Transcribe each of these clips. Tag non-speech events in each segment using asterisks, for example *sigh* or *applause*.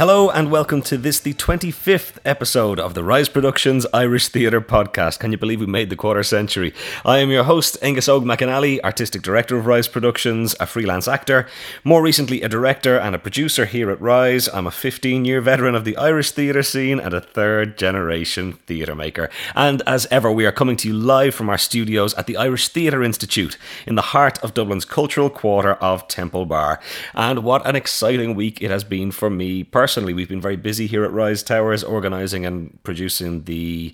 Hello and welcome to this, the 25th episode of the Rise Productions Irish Theatre Podcast. Can you believe we made the quarter century? I am your host, Angus Og McAnally, Artistic Director of Rise Productions, a freelance actor, more recently a director and a producer here at Rise. I'm a 15 year veteran of the Irish theatre scene and a third generation theatre maker. And as ever, we are coming to you live from our studios at the Irish Theatre Institute in the heart of Dublin's cultural quarter of Temple Bar. And what an exciting week it has been for me personally personally, we've been very busy here at Rise Towers, organising and producing the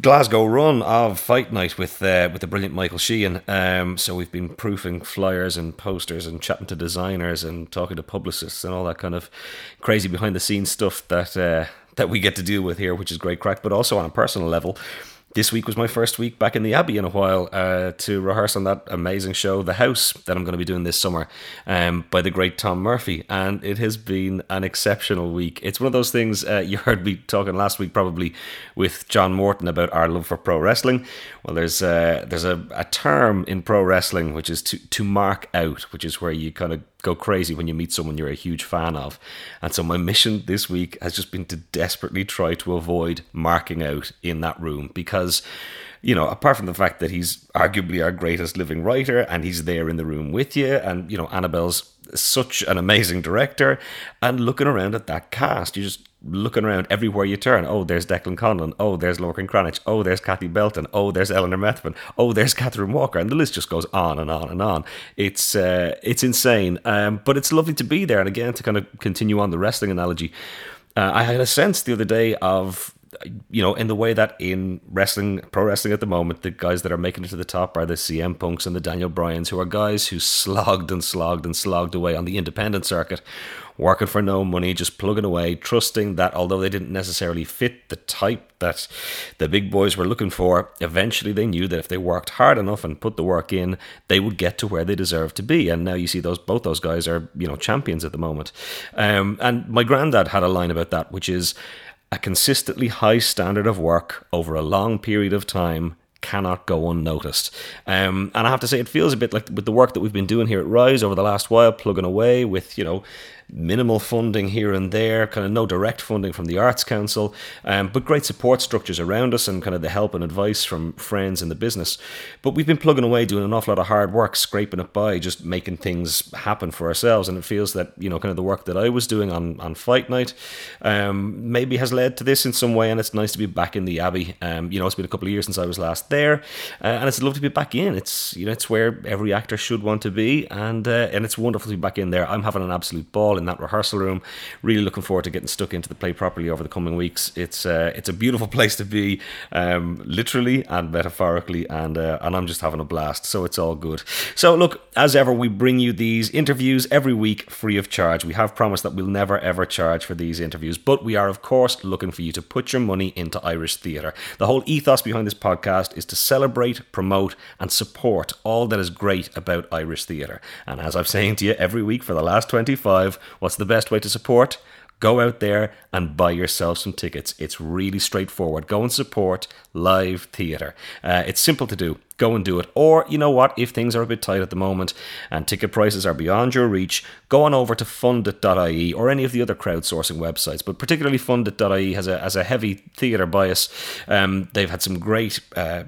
Glasgow run of Fight Night with uh, with the brilliant Michael Sheehan. Um, so we've been proofing flyers and posters and chatting to designers and talking to publicists and all that kind of crazy behind the scenes stuff that uh, that we get to deal with here, which is great crack. But also on a personal level, this week was my first week back in the Abbey in a while uh, to rehearse on that amazing show, The House, that I'm going to be doing this summer um, by the great Tom Murphy. And it has been an exceptional week. It's one of those things uh, *laughs* you heard me talking last week, probably with John Morton about our love for pro wrestling. Well, there's uh, there's a, a term in pro wrestling which is to, to mark out, which is where you kind of go crazy when you meet someone you're a huge fan of. And so my mission this week has just been to desperately try to avoid marking out in that room because you know, apart from the fact that he's arguably our greatest living writer and he's there in the room with you, and you know, Annabelle's such an amazing director, and looking around at that cast, you're just looking around everywhere you turn. Oh, there's Declan Conlon. Oh, there's Lorcan Cranitch. Oh, there's Cathy Belton. Oh, there's Eleanor Methven. Oh, there's Catherine Walker, and the list just goes on and on and on. It's uh, it's insane, um, but it's lovely to be there. And again, to kind of continue on the wrestling analogy, uh, I had a sense the other day of you know, in the way that in wrestling, pro wrestling at the moment, the guys that are making it to the top are the CM Punks and the Daniel Bryans, who are guys who slogged and slogged and slogged away on the independent circuit, working for no money, just plugging away, trusting that although they didn't necessarily fit the type that the big boys were looking for, eventually they knew that if they worked hard enough and put the work in, they would get to where they deserved to be. And now you see those both those guys are you know champions at the moment. Um, and my granddad had a line about that, which is a consistently high standard of work over a long period of time cannot go unnoticed. Um, and I have to say, it feels a bit like with the work that we've been doing here at Rise over the last while, plugging away with, you know, minimal funding here and there, kind of no direct funding from the Arts Council, um, but great support structures around us and kind of the help and advice from friends in the business. But we've been plugging away, doing an awful lot of hard work, scraping it by, just making things happen for ourselves. And it feels that, you know, kind of the work that I was doing on, on Fight Night um, maybe has led to this in some way. And it's nice to be back in the Abbey. Um, you know, it's been a couple of years since I was last there. Uh, and it's lovely to be back in. It's, you know, it's where every actor should want to be. And, uh, and it's wonderful to be back in there. I'm having an absolute ball in that rehearsal room. Really looking forward to getting stuck into the play properly over the coming weeks. It's uh, it's a beautiful *laughs* place to be, um, literally and metaphorically, and uh, and I'm just having a blast. So it's all good. So look, as ever, we bring you these interviews every week free of charge. We have promised that we'll never ever charge for these interviews, but we are of course looking for you to put your money into Irish theatre. The whole ethos behind this podcast is to celebrate, promote, and support all that is great about Irish theatre. And as I'm *laughs* saying to you every week for the last 25, What's the best way to support? Go out there and buy yourself some tickets. It's really straightforward. Go and support live theatre. Uh, it's simple to do go and do it. Or, you know what, if things are a bit tight at the moment and ticket prices are beyond your reach, go on over to fundit.ie or any of the other crowdsourcing websites. But particularly fundit.ie has a, has a heavy theatre bias. Um, they've had some great uh,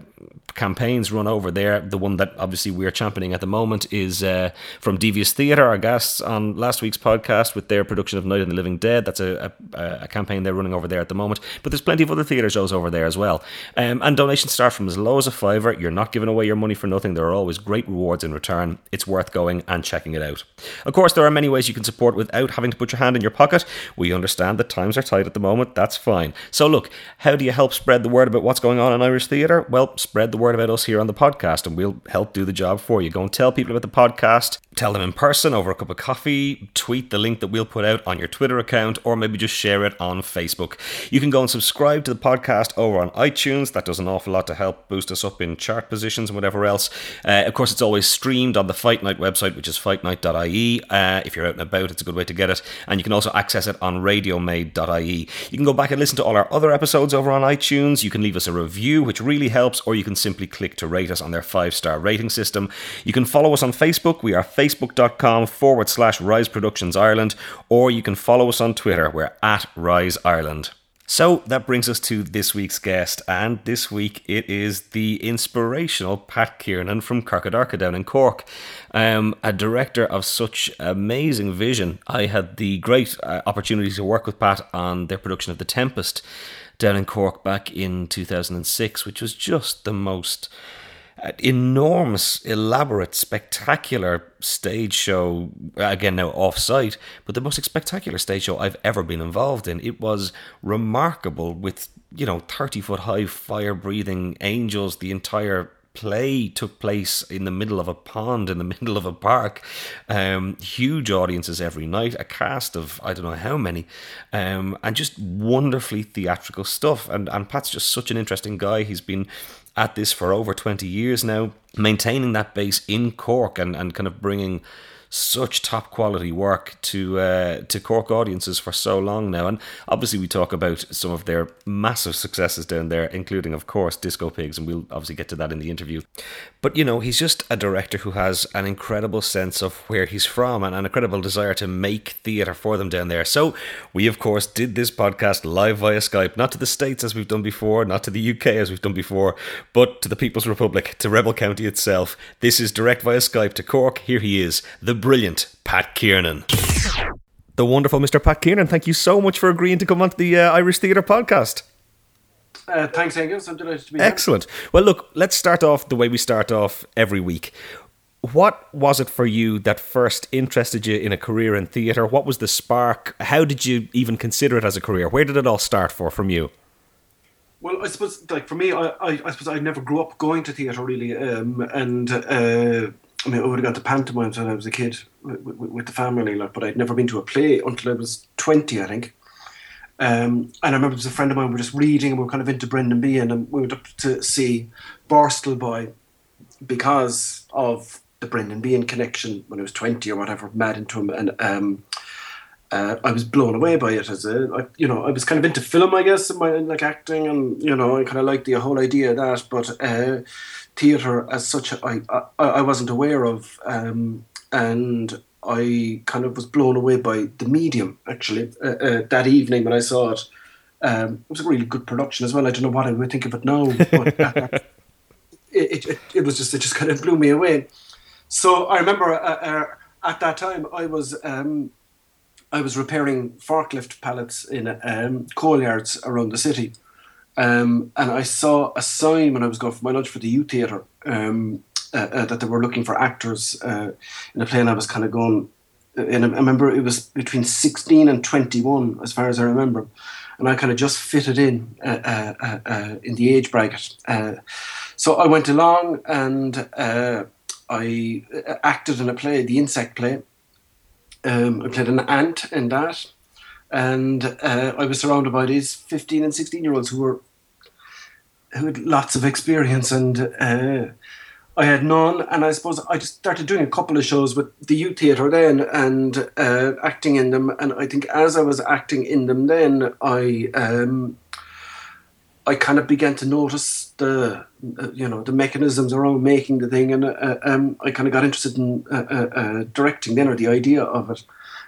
campaigns run over there. The one that obviously we're championing at the moment is uh, from Devious Theatre, our guests on last week's podcast with their production of Night of the Living Dead. That's a, a, a campaign they're running over there at the moment. But there's plenty of other theatre shows over there as well. Um, and donations start from as low as a fiver. You're not giving away your money for nothing. There are always great rewards in return. It's worth going and checking it out. Of course, there are many ways you can support without having to put your hand in your pocket. We understand that times are tight at the moment. That's fine. So, look, how do you help spread the word about what's going on in Irish theatre? Well, spread the word about us here on the podcast and we'll help do the job for you. Go and tell people about the podcast, tell them in person over a cup of coffee, tweet the link that we'll put out on your Twitter account, or maybe just share it on Facebook. You can go and subscribe to the podcast over on iTunes. That does an awful lot to help boost us up in chart position competitions and whatever else. Uh, of course, it's always streamed on the Fight Night website, which is fightnight.ie. Uh, if you're out and about, it's a good way to get it. And you can also access it on radiomade.ie. You can go back and listen to all our other episodes over on iTunes. You can leave us a review, which really helps, or you can simply click to rate us on their five star rating system. You can follow us on Facebook. We are facebook.com forward slash Rise Productions Ireland, or you can follow us on Twitter. We're at Rise Ireland. So that brings us to this week's guest, and this week it is the inspirational Pat Kiernan from Corcadorca down in Cork, um, a director of such amazing vision. I had the great uh, opportunity to work with Pat on their production of The Tempest down in Cork back in 2006, which was just the most enormous, elaborate, spectacular stage show. Again, now off site, but the most spectacular stage show I've ever been involved in. It was remarkable with, you know, 30 foot high fire breathing angels, the entire play took place in the middle of a pond in the *laughs* middle of a park um, huge audiences every night a cast of i don't know how many um, and just wonderfully theatrical stuff and and pat's just such an interesting guy he's been at this for over 20 years now, maintaining that base in Cork and, and kind of bringing such top quality work to uh, to Cork audiences for so long now. And obviously, we talk about some of their massive successes down there, including, of course, Disco Pigs, and we'll obviously get to that in the interview. But you know, he's just a director who has an incredible sense of where he's from and an incredible desire to make theatre for them down there. So we, of course, did this podcast live via Skype, not to the States as we've done before, not to the UK as we've done before, but to the People's Republic, to Rebel County itself. This is direct via Skype to Cork. Here he is, the brilliant Pat Kiernan. The wonderful Mr. Pat Kiernan, thank you so much for agreeing to come onto the uh, Irish Theatre podcast. Uh, thanks, Angus. I'm delighted to be here. Excellent. Well, look, let's start off the way we start off every week. What was it for you that first interested you in a career in theatre? What was the spark? How did you even consider it as a career? Where did it all start for from you? Well, I suppose, like for me, I, I, I suppose I never grew up going to theatre really, um, and uh, I mean, I would have gone to pantomimes when I was a kid with, with, with, the family, like, but I'd never been to a play until I was 20, I think. Um, and I remember there was a friend of mine, we were just reading and we were kind of into Brendan Behan and we went up to see Borstal Boy because of the Brendan Behan connection when I was 20 or whatever, mad into him. And um, uh, I was blown away by it as a, I, you know, I was kind of into film, I guess, in my, like acting and, you know, I kind of liked the whole idea of that. But uh, theatre as such, I, I, I wasn't aware of. Um, and I kind of was blown away by the medium actually uh, uh, that evening when I saw it. Um, it was a really good production as well. I don't know what I would think of it now, but *laughs* it, it, it, was just it just kind of blew me away. So I remember uh, uh, at that time I was um, I was repairing forklift pallets in um, coal yards around the city, um, and I saw a sign when I was going for my lunch for the youth theatre. Um, uh, uh, that they were looking for actors uh, in a play, and I was kind of going. And I remember it was between 16 and 21, as far as I remember, and I kind of just fitted in uh, uh, uh, in the age bracket. so I went along and I acted in a play, the insect play. Um, I played an ant in that, and I was surrounded by these 15 and 16 year olds who were who had lots of experience and I had none, and I suppose I just started doing a couple of shows with the youth theatre then, and uh, acting in them. And I think as I was acting in them, then I um, I kind of began to notice the uh, you know the mechanisms around making the thing, and uh, um, I kind of got interested in uh, uh, uh, directing then, or the idea of it.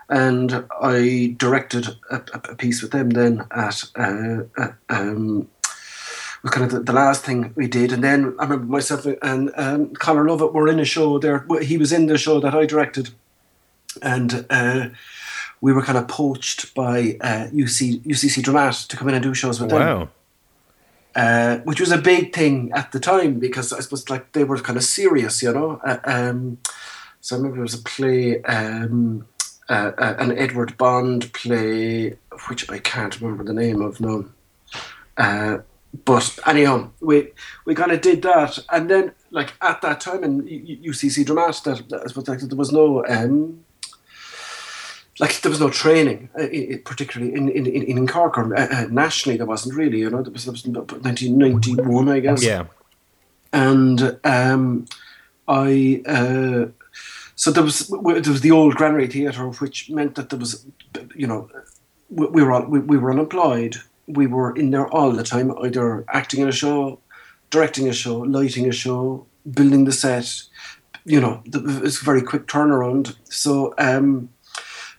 And I directed a, a piece with them then at um, was kind of the, the, last thing we did. And then I remember myself and um, Conor Lovett were in a show there. He was in the show that I directed, and uh, we were kind of poached by uh, UC, UCC Dramat to come in and do shows with wow. them. Uh, which was a big thing at the time because I suppose like they were kind of serious, you know. Uh, um, so I remember there was a play, um, uh, uh, an Edward Bond play, which I can't remember the name of now. Uh, but anyhow, we we kind of did that, and then like at that time in UCC Dramat, that, that was like there was no um, like there was no training, uh, particularly in in in, in Cork or uh, uh, nationally. There wasn't really, you know. There was, there was 1991, I guess. Yeah. and um, I. Uh, so there was there was the old Granary Theatre, which meant that there was, you know, we, we were we, we were unemployed. We were in there all the time, either acting in a show, directing a show, lighting a show, building the set. You know, it was a very quick turnaround. So um,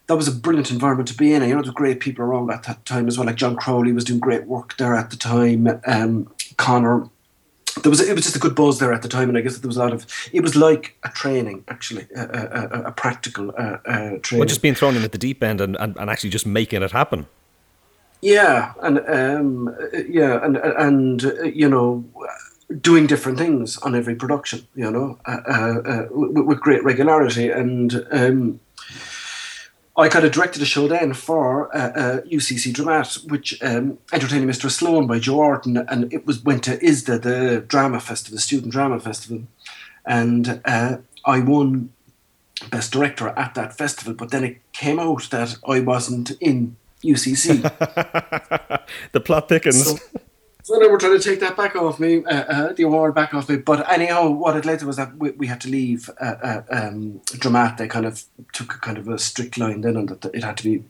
that was a brilliant environment to be in. You know, there were great people around at that time as well. Like John Crowley was doing great work there at the time. Um, Conor. There was it was just a good buzz there at the time, and I guess there was a lot of. It was like a training, actually, a, a, a practical uh, uh, training. Well, just being thrown in at the deep end and, and, and actually just making it happen. Yeah, and um, yeah, and and you know, doing different things on every production, you know, uh, uh, uh with, with, great regularity, and um, I kind of directed a show then for uh, uh, UCC Dramat, which um, entertaining Mr. Sloane by Joe Orton, and it was went to ISDA, the drama festival, student drama festival, and uh, I won best director at that festival. But then it came out that I wasn't in UCC. *laughs* the plot thickens. So, they were trying to take that back off me, uh, uh, the award back off me. But anyhow, what it led to was that we, we had to leave uh, uh um, Dramat. They kind of took a kind of a strict line then, and that it had to be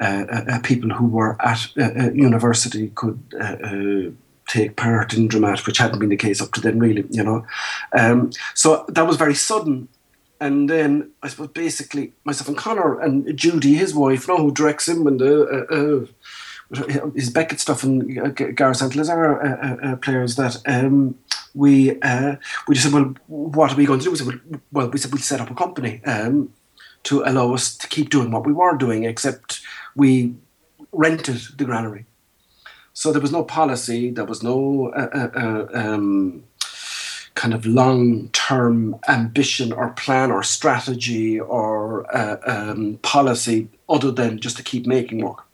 uh, uh, people who were at university could take part in Dramat, which hadn't been the case up to then, really, you know. Um, so that was very sudden. And then I suppose basically myself and Conor and Judy, his wife, know who directs him and uh, his Beckett stuff and uh, Gare St. Lazare uh, uh, uh, players that um, we uh, we just said, well, what are we going to do? We said, well, we said we'll set up a company um, to allow us to keep doing what we were doing, except we rented the granary. So there was no policy, there was no uh, um, kind of long-term ambition or plan or strategy or um, policy other than just to keep making work.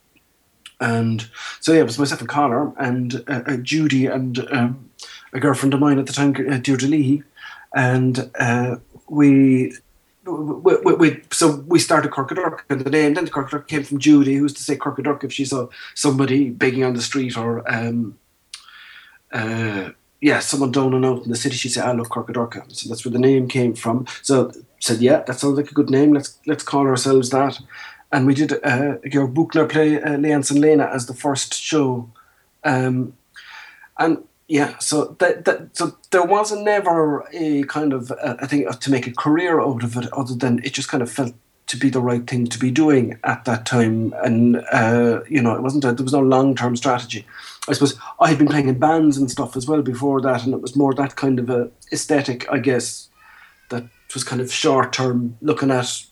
And so yeah, it was myself and Conor and uh, uh, Judy and um, a girlfriend of mine at the time, uh, Deirdre Lee, and uh, we, we, we, we, so we started Corcadorca, and the name then Corcadorca came from Judy, who used to say Corcadorca if she saw somebody begging on the street or um, uh, yeah, someone down and out in the city, she'd say, "I love Corcadorca," so that's where the name came from. So said, "Yeah, that sounds like a good name. Let's let's call ourselves that." And we did uh, Georg Buchner play uh, and Lena as the first show, um, and yeah, so that, that so there wasn't never a kind of uh, I think to make a career out of it, other than it just kind of felt to be the right thing to be doing at that time, and uh, you know it wasn't a, there was no long term strategy. I suppose I had been playing in bands and stuff as well before that, and it was more that kind of a aesthetic, I guess, that was kind of short term, looking at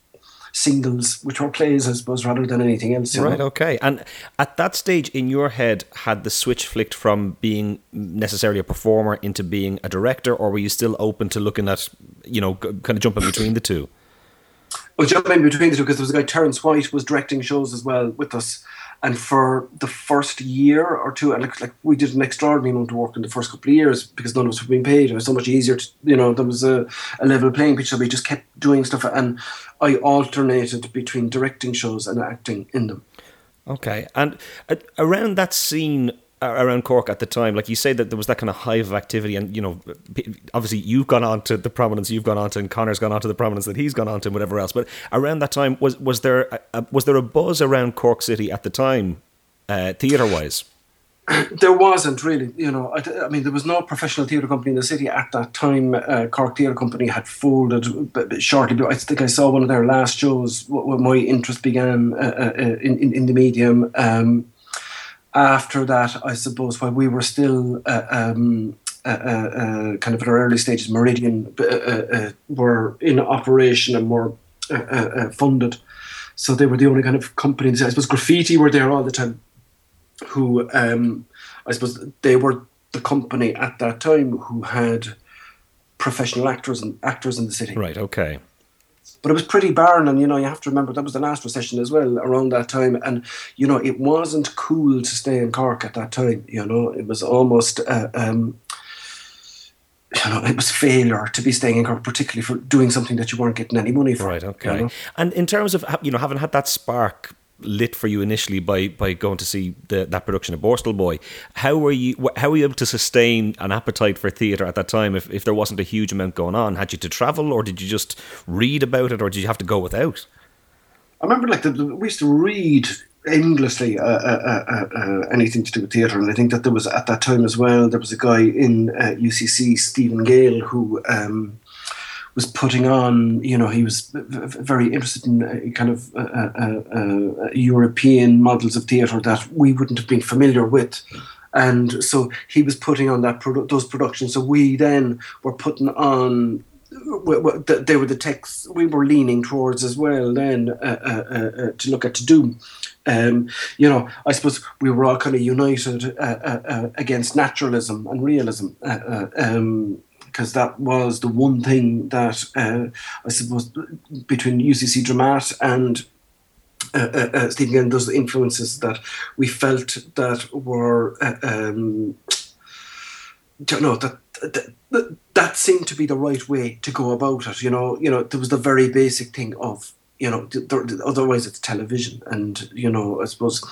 singles, which were plays, I suppose, rather than anything else. Right. Know? Okay. And at that stage in your head, had the switch flicked from being necessarily a performer into being a director, or were you still open to looking at, you know, kind of jumping between the two? Well, jumping between the two because there was a guy Terence White was directing shows as well with us, and for the first year or two, like, like we did an extraordinary amount of work in the first couple of years because none of us were being paid. It was so much easier to, you know, there was a, a level playing pitch, so we just kept doing stuff. And I alternated between directing shows and acting in them. Okay. And uh, around that scene around Cork at the time, like you say that there was that kind of hive of activity, and you know, obviously you've gone on to the prominence you've gone on to, and Conor's gone on to the prominence that he's gone on to, and whatever else. But around that time, was was there a, was there a buzz around Cork City at the time, uh, theatre wise? *coughs* There wasn't really, you know. I, I, mean, there was no professional theatre company in the city at that time. Uh, Cork Theatre Company had folded shortly. I think I saw one of their last shows when my interest began uh, uh, uh in, in, in the medium. Um, after that, I suppose, while we were still uh, um, uh, uh, kind of at our early stages, Meridian uh, uh, uh, were in operation and were funded. So they were the only kind of companies. I suppose Graffiti were there all the time, who um, I suppose they were the company at that time who had professional actors and actors in the city. Right. Okay but it was pretty barren and you know you have to remember that was the last recession as well around that time and you know it wasn't cool to stay in cork at that time you know it was almost uh, um, you know, it was failure to be staying in Cork, particularly for doing something that you weren't getting any money for. Right. Okay. You know? And in terms of you know having had that spark lit for you initially by by going to see the, that production of Borstal Boy. How were you how were you able to sustain an appetite for theatre at that time if, if there wasn't a huge amount going on? Had you to travel or did you just read about it or did you have to go without? I remember like the, we used to read endlessly uh, uh, uh, uh, anything to do with theatre, and I think that there was at that time as well. There was a guy in UCC, uh, Stephen Gale, who um, was putting on. You know, he was very interested in uh, kind of European models of theatre that we wouldn't have been familiar with. And so he was putting on that produ- those productions. So we then were putting on they were the texts we were leaning towards as well then uh, uh, uh, to look at to do um, you know, I suppose we were all kind of united uh, uh, uh against naturalism and realism. Uh, uh, um, because that was the one thing that I suppose between UCC Dramat and uh, Stephen Gale, those influences that we felt that were, um, don't know that, that that seemed to be the right way to go about it. You know, you know, there was the very basic thing of you know, otherwise it's television. And, you know, I suppose,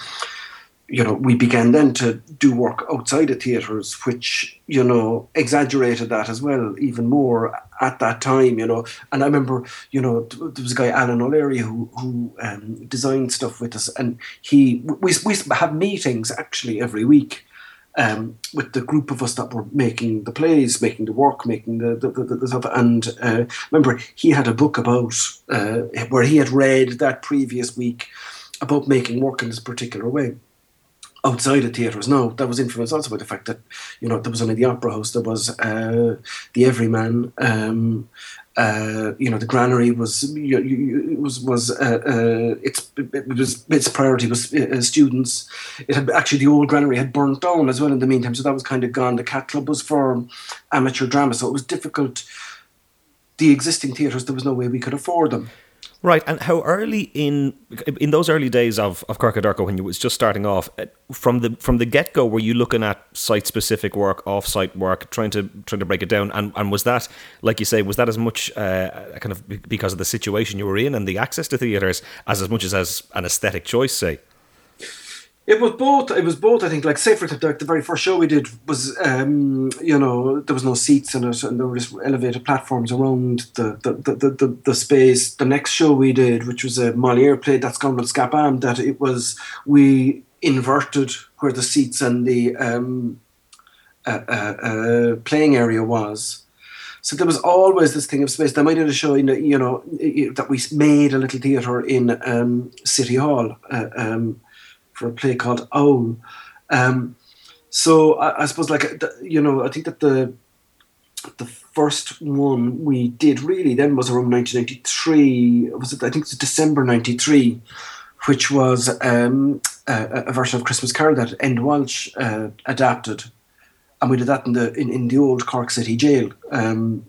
you know, we began then to do work outside of theatres, which, you know, exaggerated that as well, even more at that time, you know. And I remember, you know, there was a guy, Alan O'Leary, who, who um, designed stuff with us. And he, we, we have meetings actually every week um, with the group of us that were making the plays, making the work, making the the, the, the stuff. And uh, remember, he had a book about uh, where he had read that previous week about making work in this particular way outside of theatres. No, that was influenced also by the fact that you know there was only the Opera House, there was uh, the Everyman, um, uh, you know, the granary was you, was was uh, uh, its it was its priority was uh, students. It had actually the old granary had burnt down as well in the meantime, so that was kind of gone. The cat club was for amateur drama, so it was difficult. The existing theatres, there was no way we could afford them. Right, and how early in in those early days of of Corcadorca when you was just starting off, uh, from the from the get go, were you looking at site specific work, off site work, trying to trying to break it down, and and was that like you say, was that as much uh, kind of because of the situation you were in and the access to theaters as as much as as an aesthetic choice, say? It was both. It was both. I think, like, say for the, the very first show we did was, um, you know, there was no seats in it, and there were just elevated platforms around the the, the, the, the space. The next show we did, which was a Moliere play, that's gone with Scapam, that it was we inverted where the seats and the um, uh, uh, uh, playing area was. So there was always this thing of space. They might a show you know, that we made a little theatre in um, City Hall. Uh, um, for a play called Owl. Um, so I, I, suppose, like you know, I think that the the first one we did really then was around 1993. Was it? I think it's December '93, which was um, a, a, version of Christmas Carol that Enda Walsh uh, adapted, and we did that in the in, in the old Cork City Jail. Um,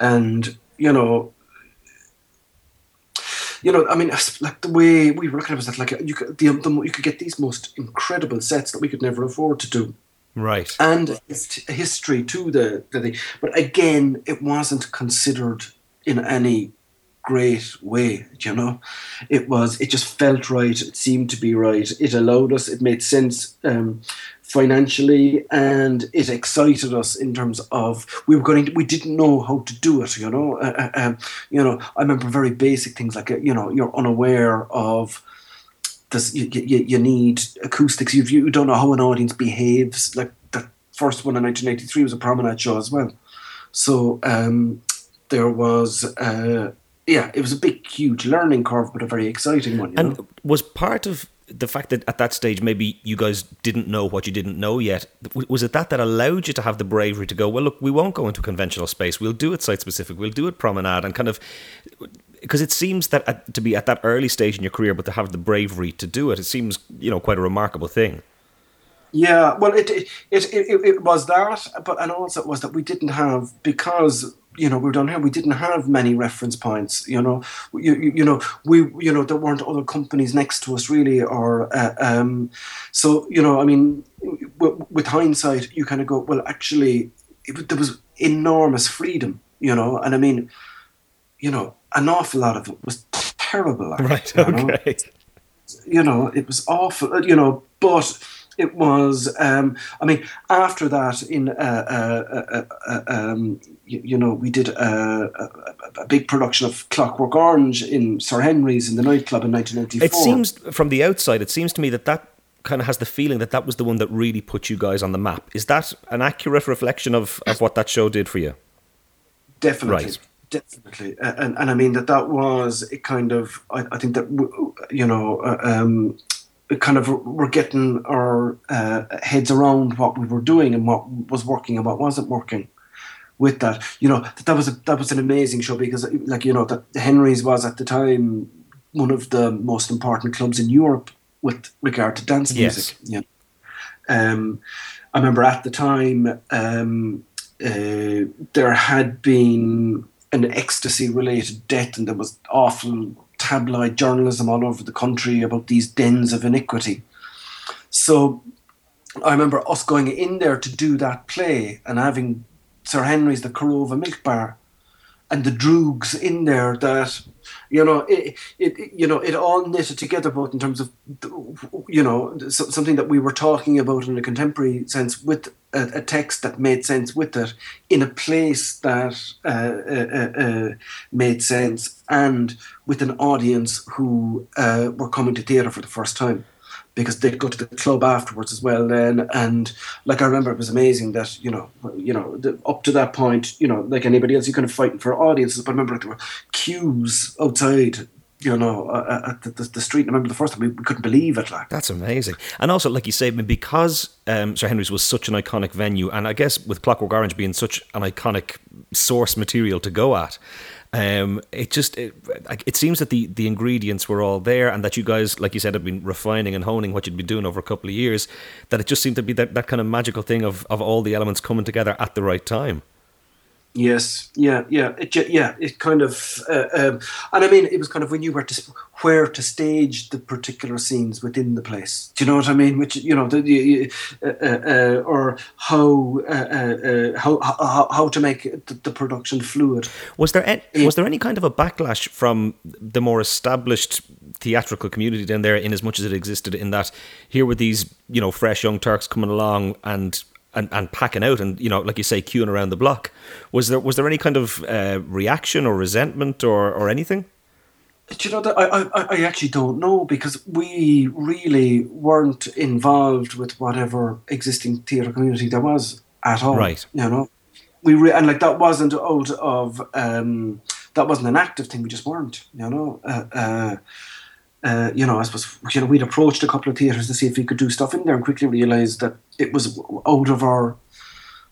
and you know, you know, I mean, like the way we were looking at it was that like you could the, the you could get these most incredible sets that we could never afford to do. Right. And history to the, the thing. But again, it wasn't considered in any great way, you know. It was it just felt right, it seemed to be right. It allowed us, it made sense. Um, financially and it excited us in terms of we were going to, we didn't know how to do it you know uh, uh, um, you know i remember very basic things like you know you're unaware of this you, you, you need acoustics you, you don't know how an audience behaves like the first one in 1983 was a promenade show as well so um, there was uh, yeah it was a big huge learning curve but a very exciting one and know? was part of the fact that at that stage maybe you guys didn't know what you didn't know yet was it that that allowed you to have the bravery to go well look we won't go into conventional space. We'll do it site specific we'll do it promenade and kind of because it seems that at, to be at that early stage in your career but to have the bravery to do it it seems you know quite a remarkable thing. Yeah well it it, it, it, it was that but and also it was that we didn't have because you know, we were down here. We didn't have many reference points. You know, you, you, know, we you know there weren't other companies next to us really, or uh, um, so you know, I mean, w- with hindsight, you kind of go, well, actually, it, there was enormous freedom. You know, and I mean, you know, an awful lot of it was terrible. Right. Okay. you know, it was awful, you know, but it was. Um, I mean, after that, in uh, uh, uh, uh um, you, you, know, we did a, a, a, big production of Clockwork Orange in Sir Henry's in the nightclub in 1994. It seems from the outside, it seems to me that that kind of has the feeling that that was the one that really put you guys on the map. Is that an accurate reflection of, of what that show did for you? Definitely. Right. Definitely, and and I mean that that was a kind of I, I think that you know uh, um, kind of we're getting our uh, heads around what we were doing and what was working and what wasn't working with that. You know that, that was a, that was an amazing show because like you know that Henry's was at the time one of the most important clubs in Europe with regard to dance music. Yeah. Um, I remember at the time um, uh, there had been an ecstasy related death and there was awful tabloid journalism all over the country about these dens of iniquity. So I remember us going in there to do that play and having Sir Henry's the Korova Milk Bar and the Droogs in there that you know it, it you know it all knitted together both in terms of you know something that we were talking about in a contemporary sense with a, a text that made sense with it in a place that uh, uh, uh, uh made sense and with an audience who uh, were coming to theatre for the first time. Because they'd go to the club afterwards as well then and like i remember it was amazing that you know you know the, up to that point you know like anybody else you kind of fighting for audiences but I remember there were queues outside you know, uh, uh, at the, the, the, street. I remember the first time we, we, couldn't believe it. Like that's amazing, and also, like you say, because um, Sir Henry's was such an iconic venue, and I guess with Clockwork Orange being such an iconic source material to go at, um, it just it, it, seems that the the ingredients were all there, and that you guys, like you said, have been refining and honing what you'd been doing over a couple of years. That it just seemed to be that, that kind of magical thing of of all the elements coming together at the right time. Yes, yeah, yeah, it, yeah. It kind of, uh, um, and I mean, it was kind of we knew where to where to stage the particular scenes within the place. Do you know what I mean? Which you know, the, uh, uh, uh or how, uh, uh, how, how how to make the, the, production fluid. Was there any, was there any kind of a backlash from the more established theatrical community down there, in as much as it existed? In that here were these you know fresh young Turks coming along and and, and packing out and you know like you say queuing around the block. Was there was there any kind of uh, reaction or resentment or, or anything? Do you know that I, I, I actually don't know because we really weren't involved with whatever existing theatre community there was at all right. you know. We re- and like that wasn't out of um, that wasn't an active thing we just weren't you know. Uh, uh, uh, you know, I suppose you know we'd approached a couple of theatres to see if we could do stuff in there, and quickly realised that it was out of our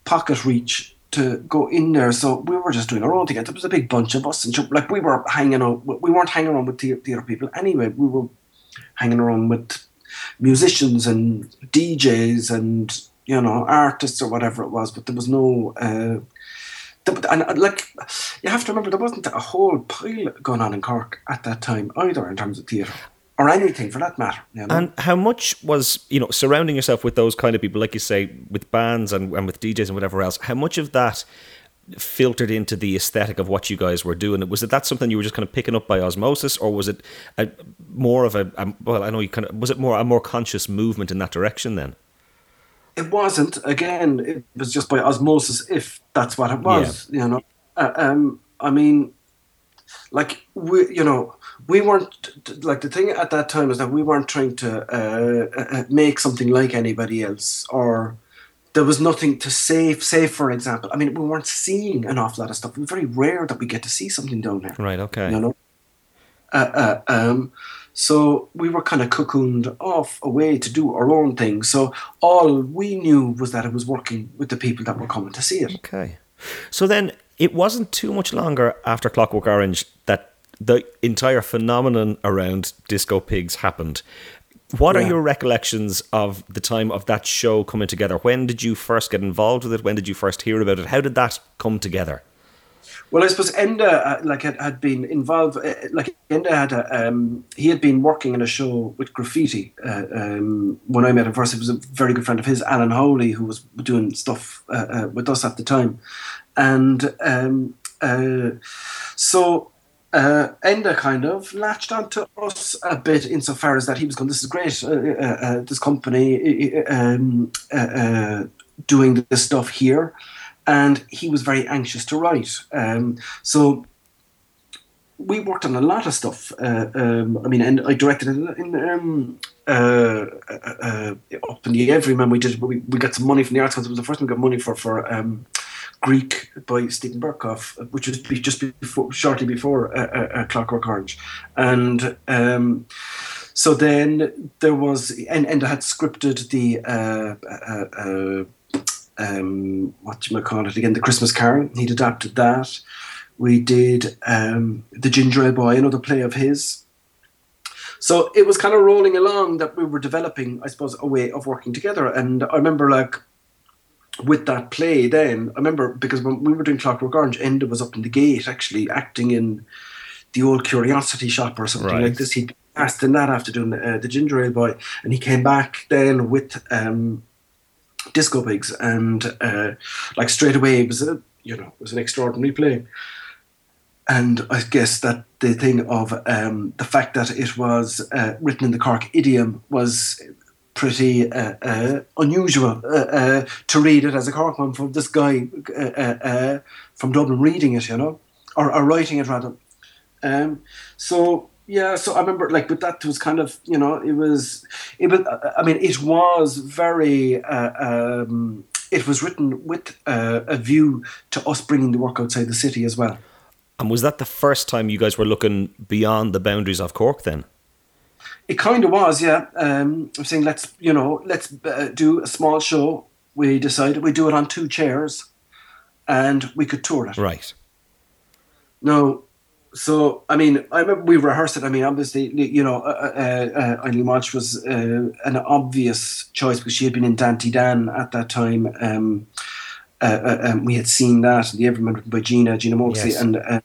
pocket reach to go in there. So we were just doing our own thing. There was a big bunch of us, and like we were hanging out. We weren't hanging around with theatre people anyway. We were hanging around with musicians and DJs and you know artists or whatever it was. But there was no. Uh, and uh, like you have to remember there wasn't a whole pile going on in Cork at that time either in terms of theatre or anything for that matter. You know? And how much was you know surrounding yourself with those kind of people, like you say, with bands and, and with DJs and whatever else? How much of that filtered into the aesthetic of what you guys were doing? Was it that something you were just kind of picking up by osmosis, or was it a, more of a, a well? I know you kind of was it more a more conscious movement in that direction then? It wasn't. Again, it was just by osmosis, if that's what it was. Yeah. You know, uh, um, I mean, like we, you know, we weren't like the thing at that time is that we weren't trying to uh, uh, uh, make something like anybody else, or there was nothing to save. Save, for example, I mean, we weren't seeing an awful lot of stuff. It was very rare that we get to see something down there. Right. Okay. You know. Uh, uh, um, so we were kind of cocooned off away to do our own thing. So all we knew was that it was working with the people that were coming to see it. Okay. So then it wasn't too much longer after Clockwork Orange that the entire phenomenon around Disco Pigs happened. What yeah. are your recollections of the time of that show coming together? When did you first get involved with it? When did you first hear about it? How did that come together? Well, I suppose Enda uh, like had, had been involved. Uh, like Enda had a, um, he had been working in a show with graffiti uh, um, when I met him first. He was a very good friend of his, Alan Howley, who was doing stuff uh, uh with us at the time, and um, uh, so uh, Enda kind of latched onto us a bit insofar as that he was going, this is great, uh, uh, uh this company um, uh, uh, doing this stuff here. And he was very anxious to write. Um, so we worked on a lot of stuff. Um, I mean, and I directed it in um, up in the Everyman. We did. We, we got some money from the Arts Council. It was the first time we got money for for um, Greek by Steven Berkoff, which was just before, shortly before uh, uh, uh, Clockwork Orange, and um, so then there was, and, and I had scripted the uh, uh, uh um, what do you call it again, the Christmas Carol. He'd adapted that. We did um, the Ginger Ale Boy, another play of his. So it was kind of rolling along that we were developing, I suppose, a way of working together. And I remember like with that play then, I remember because when we were doing Clockwork Orange, Enda was up in the gate actually acting in the old curiosity shop or something right. like this. He'd asked in that after doing uh, the Ginger Ale Boy, and he came back then with um, Disco Pigs, and uh, like straight away it was a you know it was an extraordinary play. And I guess that the thing of um, the fact that it was uh, written in the Cork idiom was pretty uh, uh, unusual uh, uh, to read it as a Corkman from this guy uh, from Dublin reading it, you know, or, or writing it rather. Um, so yeah, so I remember like, but that was kind of you know it was it was I mean it was very. Um, it was written with a view to us bringing the work outside the city as well. And was that the first time you guys were looking beyond the boundaries of Cork then? It kind of was, yeah. Um, I'm saying let's, you know, let's uh, do a small show. We decided we do it on two chairs, and we could tour it. Right. No, so I mean, I remember we rehearsed it. I mean, obviously, you know, uh, uh, uh Eileen Walsh was uh, an obvious choice because she had been in Danti-Dan at that time. Um, uh, uh, um, we had seen that the Everyman written by Gina Gina Moxley, yes. and uh,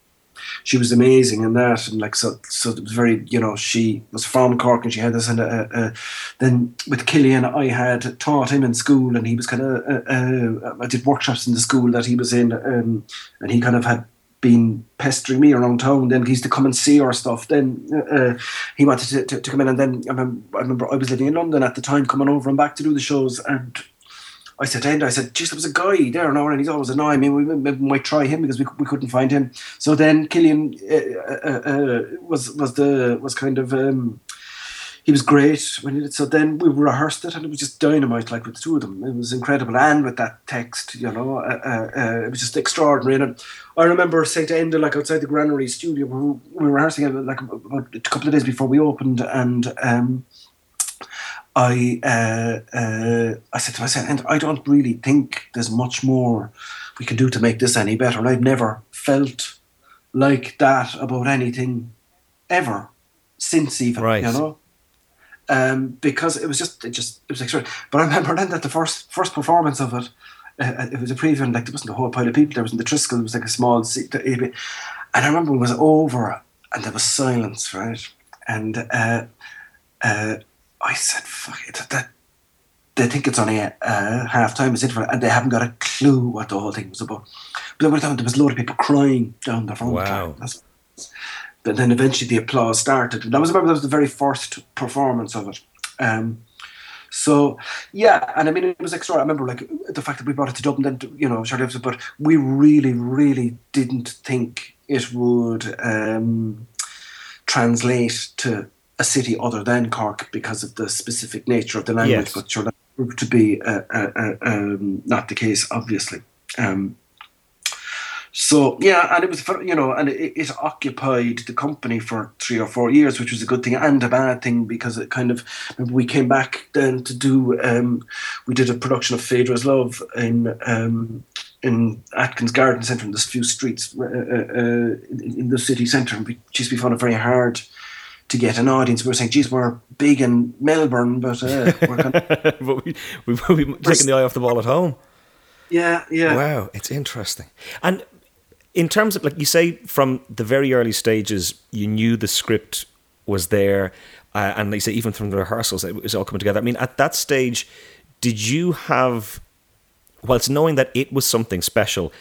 she was amazing in that, and like so, so it was very, you know, she was from Cork and she had this, and uh, uh, then with Cillian, I had taught him in school, and he was kind of, uh, uh, I did workshops in the school that he was in, um, and he kind of had been pestering me around town. Then he used to come and see our stuff. Then uh, uh, he wanted to, to, to, come in, and then I remember, I remember I was living in London at the time, coming over and back to do the shows, and I said to I said, geez, there was a guy there now, and he's always annoying me. We, we might try him because we, we couldn't find him. So then Cillian uh, uh, uh, was was the was kind of um, he was great when he did. So then we rehearsed it, and it was just dynamite, like with the two of them. It was incredible, and with that text, you know, uh, uh, uh it was just extraordinary. And I remember saying to Enda, like outside the Granary studio, we were, we were rehearsing it like a couple of days before we opened, and. Um, I uh, uh, I said to myself, and I don't really think there's much more we can do to make this any better. And I've never felt like that about anything ever since even right. you know. Um, because it was just it just it was extraordinary. But I remember then that the first first performance of it, uh, it was a preview, and like there wasn't a whole pile of people. There was in the Triskel, it was like a small seat, and I remember it was over, and there was silence, right? And uh, uh, I said, fuck it, that, they think it's only a, uh, half time, it's interval, and they haven't got a clue what the whole thing was about. But there was a load of people crying down the front. Wow. But then eventually the applause started. And that was, remember that was the very first performance of it. Um, so yeah, and I mean it was extra. I remember like the fact that we brought it to Dublin, then you know, shortly but we really, really didn't think it would um, translate to a city other than Cork because of the specific nature of the language, yes. but sure that proved to be uh, uh, uh, um, not the case, obviously. Um, so yeah, and it was for, you know, and it, it, occupied the company for three or four years, which was a good thing and a bad thing because it kind of we came back then to do um, we did a production of Phaedra's Love in um, in Atkins Garden Centre in this few streets uh, uh, uh in, in, the city centre, used to be found it very hard to get an audience. We were saying, geez, we're big in Melbourne, but uh, we're *laughs* kind of, but we, we, we taking the eye off the ball at home. Yeah, yeah. Wow, it's interesting. And in terms of, like you say, from the very early stages, you knew the script was there. Uh, and they say, even from the rehearsals, it was all coming together. I mean, at that stage, did you have, whilst knowing that it was something special,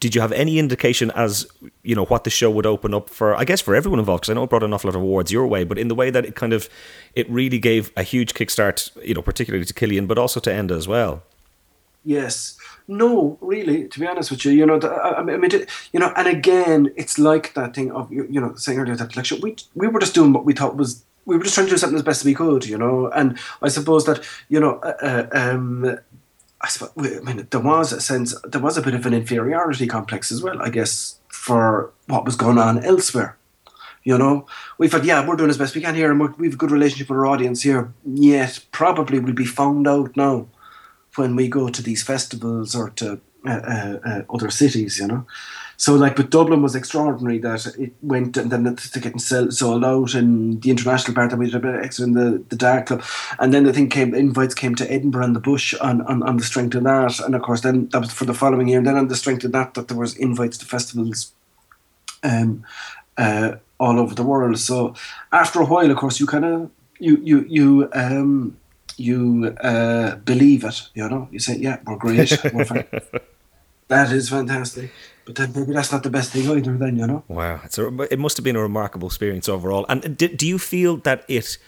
did you have any indication as you know what the show would open up for? I guess for everyone involved, because I know it brought an awful lot of awards your way, but in the way that it kind of it really gave a huge kickstart, you know, particularly to Cillian but also to Enda as well. Yes. No, really. To be honest with you, you know, I, mean, you know, and again, it's like that thing of you, know, saying earlier that lecture. We we were just doing what we thought was we were just trying to do something as best we could, you know. And I suppose that you know, uh, uh um, I, suppose, I mean, there was a sense, there was a bit of an inferiority complex as well, I guess, for what was going on elsewhere. You know, we thought, yeah, we're doing as best we can here, and we have a good relationship with our audience here. Yet, probably we'll be found out now when we go to these festivals or to uh, uh, uh other cities. You know, so like, but Dublin was extraordinary that it went and then to getting sold out and the international part that we did a bit extra in the, the dark club, and then the thing came invites came to Edinburgh and the Bush on, on, on the strength of that, and of course then that was for the following year, and then on the strength of that that there was invites to festivals, um, uh, all over the world. So after a while, of course, you kind of you you you um you uh believe it, you know. You say, yeah, we're great, we're *laughs* that is fantastic. But then maybe that's not the best thing either. Then you know. Wow, it's a, it must have been a remarkable experience overall. And do, do you feel that it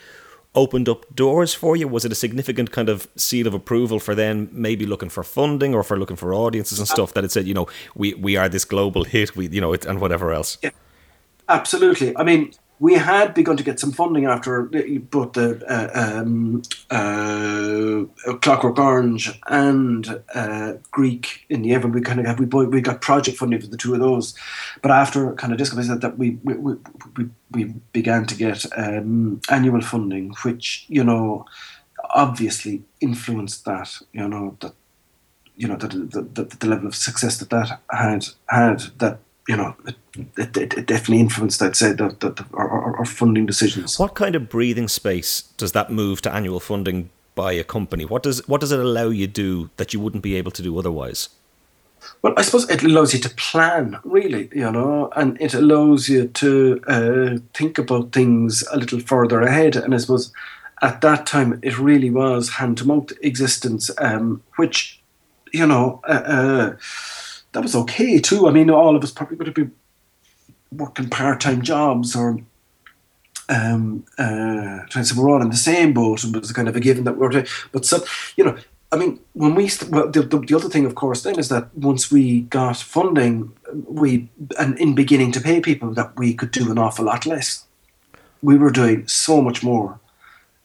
opened up doors for you? Was it a significant kind of seal of approval for then maybe looking for funding or for looking for audiences and stuff that it said, you know, we we are this global hit, we you know, it, and whatever else. Yeah, absolutely. I mean, we had begun to get some funding after both the uh, um, uh, Clockwork Orange and uh, Greek in the Evan. We kind of have we we got project funding for the two of those, but after kind of discovered that, that we, we we, we began to get um, annual funding, which you know obviously influenced that. You know that you know the, the level of success that that had had that you know, it, it, it, definitely influenced, I'd say, the, the, the, our, our funding decisions. What kind of breathing space does that move to annual funding by a company? What does what does it allow you to do that you wouldn't be able to do otherwise? Well, I suppose it allows you to plan, really, you know, and it allows you to uh, think about things a little further ahead. And I suppose at that time, it really was hand to mouth existence, um, which, you know, uh, uh, that was okay too. I mean, all of us probably would have been working part time jobs or um, uh, trying to we're all in the same boat and it was kind of a given that we are But so, you know, I mean, when we st- well, the, the, the, other thing, of course, then is that once we got funding, we and in beginning to pay people, that we could do an awful lot less. We were doing so much more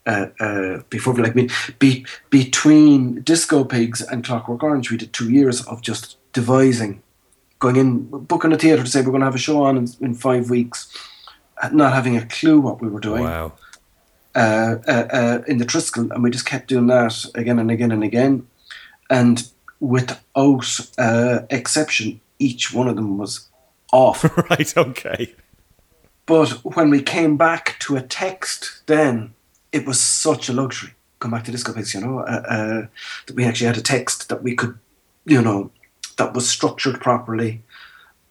uh, uh, before. Like, I mean, be, between Disco Pigs and Clockwork Orange, we did two years of just devising, going in, booking a theatre to say we're going to have a show on in, in five weeks, not having a clue what we were doing. Wow. Uh, uh, uh, in the Triskel, and we just kept doing that again and again and again. And without uh, exception, each one of them was off. *laughs* right, okay. But when we came back to a text, then it was such a luxury. Come back to Disco you know, uh, uh, that we actually had a text that we could, you know, that was structured properly,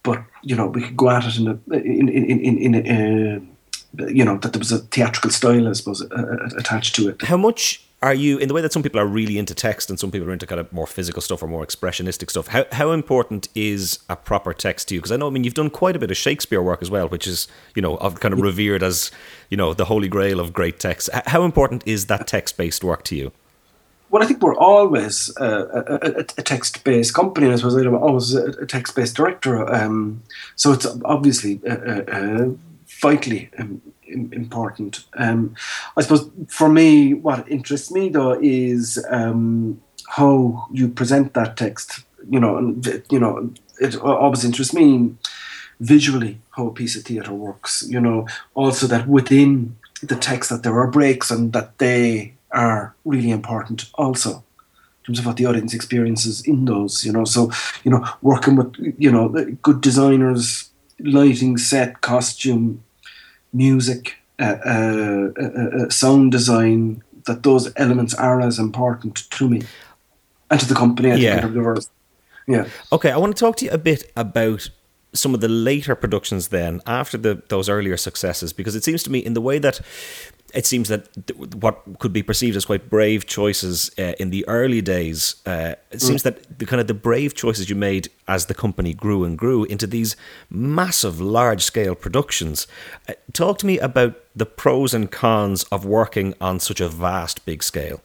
but you know we could go at it in a in in in, in a, uh, you know that there was a theatrical style, I suppose, uh, uh, attached to it. How much are you in the way that some people are really into text and some people are into kind of more physical stuff or more expressionistic stuff? How how important is a proper text to you? Because I know, I mean, you've done quite a bit of Shakespeare work as well, which is you know kind of revered as you know the holy grail of great text. How important is that text based work to you? Well, I think we're always a, a, a text-based company, and I suppose I'm always a, text-based director. Um, so it's obviously uh, uh vitally um, important. Um, I suppose for me, what interests me though is um, how you present that text. You know, you know, it always interests me visually how a piece of theatre works. You know, also that within the text that there are breaks and that they are really important also in terms of what the audience experiences in those, you know. So, you know, working with, you know, good designers, lighting, set, costume, music, uh, uh, uh, uh, sound design, that those elements are as important to me and to the company. I yeah. Yeah. Okay, I want to talk to you a bit about some of the later productions then after the those earlier successes because it seems to me in the way that it seems that what could be perceived as quite brave choices uh, in the early days, uh, it mm. seems that the kind of the brave choices you made as the company grew and grew into these massive, large scale productions. Uh, talk to me about the pros and cons of working on such a vast, big scale.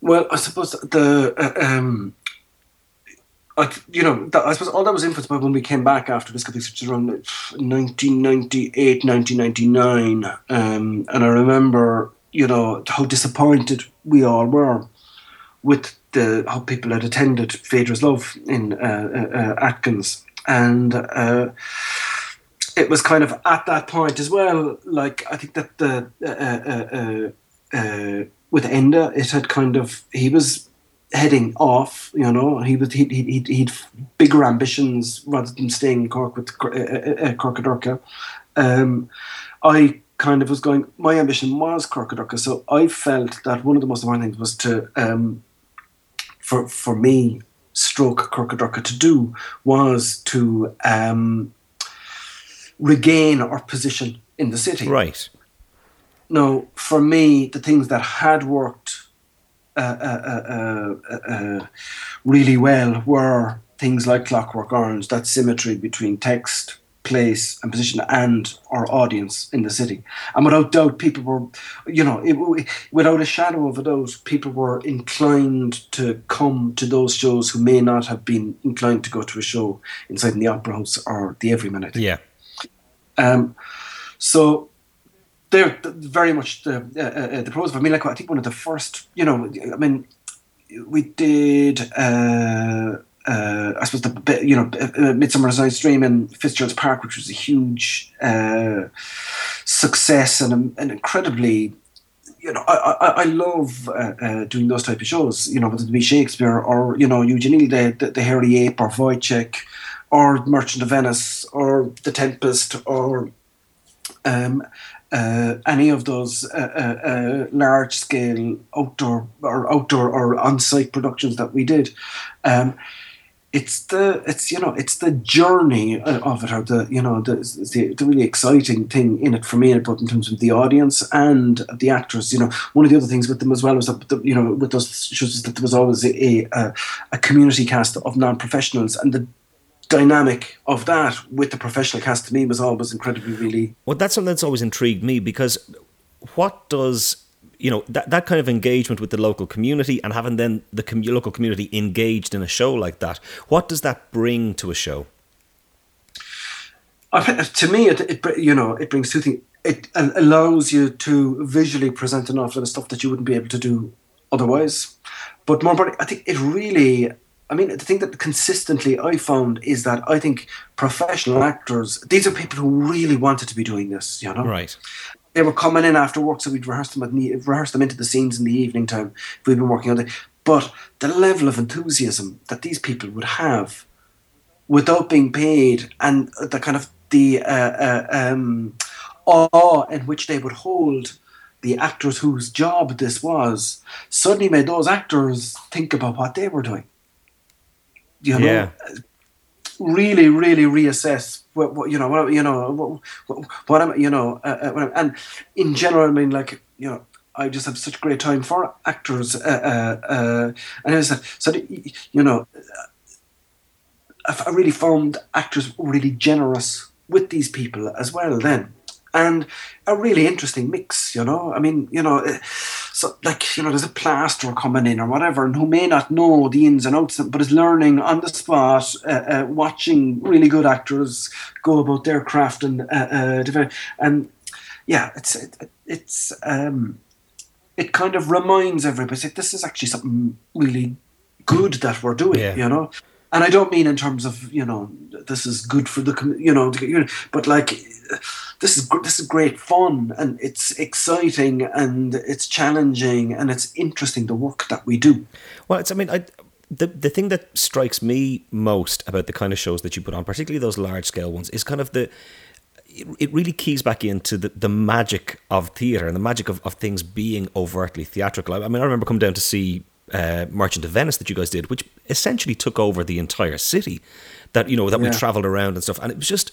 Well, I suppose the uh, um, I, you know, that, I suppose all that was influenced by when we came back after this, which was around 1998, 1999. Um, and I remember, you know, how disappointed we all were with the how people had attended Phaedra's Love in uh, uh, uh, Atkins. And uh, it was kind of at that point as well, like, I think that the, uh, uh, with Enda, it had kind of, he was heading off. You know, he was he he he'd bigger ambitions rather than staying in Cork with uh, uh, uh Corcadorca. Um, I kind of was going. My ambition was Corcadorca, so I felt that one of the most important things was to um, for for me, stroke Corcadorca to do was to um, regain our position in the city. Right. Now, for me, the things that had worked Uh, uh, uh, really well were things like Clockwork Orange, that symmetry between text, place, and position, and our audience in the city. And without doubt, people were, you know, it, without a shadow of a doubt, people were inclined to come to those shows who may not have been inclined to go to a show inside the Opera House or the Everyman. I think. Yeah. Um, so they're very much the uh, uh, the pros. I mean, like I think one of the first, you know, I mean, we did. Uh, uh, I suppose the you know uh, Midsummer's Night's Dream in Fitzgerald's Park, which was a huge uh, success and an incredibly you know, I, I, I love uh, uh, doing those type of shows. You know, whether it be Shakespeare or you know Eugenie, the, the the Hairy Ape or Woyzeck, or Merchant of Venice or The Tempest or um, uh, any of those uh, uh, uh, large scale outdoor or outdoor or on site productions that we did. Um, it's the it's you know it's the journey of it or the you know the, the, the really exciting thing in it for me both in terms of the audience and the actors you know one of the other things with them as well was that the, you know with those shows is that there was always a, a, a community cast of non-professionals and the dynamic of that with the professional cast to me was always incredibly really well that's something that's always intrigued me because what does you know that, that kind of engagement with the local community and having then the com- local community engaged in a show like that what does that bring to a show? To me it, it you know it brings two things. It allows you to visually present an awful lot of stuff that you wouldn't be able to do otherwise. But more importantly i think it really I mean, the thing that consistently I found is that I think professional actors, these are people who really wanted to be doing this, you know? Right. They were coming in after work, so we'd rehearse them, at the, rehearse them into the scenes in the evening time if we'd been working on it. But the level of enthusiasm that these people would have without being paid and the kind of the uh, uh, um, awe in which they would hold the actors whose job this was suddenly made those actors think about what they were doing you know, yeah. really, really reassess what, what you know, what, you know, what, what i'm you know, uh, uh, and in general, I mean, like, you know, I just have such great time for actors, uh, uh, uh and I so you know, I really found actors really generous with these people as well. Then, and a really interesting mix, you know. I mean, you know, eh, so like you know, there's a plasterer coming in or whatever, and who may not know the ins and outs, but is learning on the spot, uh, uh, watching really good actors go about their craft and uh, uh and yeah, it's it, it's um, it kind of reminds everybody this is actually something really good that we're doing, yeah. you know and I don't mean in terms of you know this is good for the you know, but like this is this is great fun and it's exciting and it's challenging and it's interesting the work that we do. Well, it's I mean I. The, the thing that strikes me most about the kind of shows that you put on, particularly those large scale ones, is kind of the it, really keys back into the, the magic of theatre and the magic of, of things being overtly theatrical. I, I mean, I remember coming down to see uh, Merchant of Venice that you guys did, which essentially took over the entire city. That you know that yeah. we travelled around and stuff, and it was just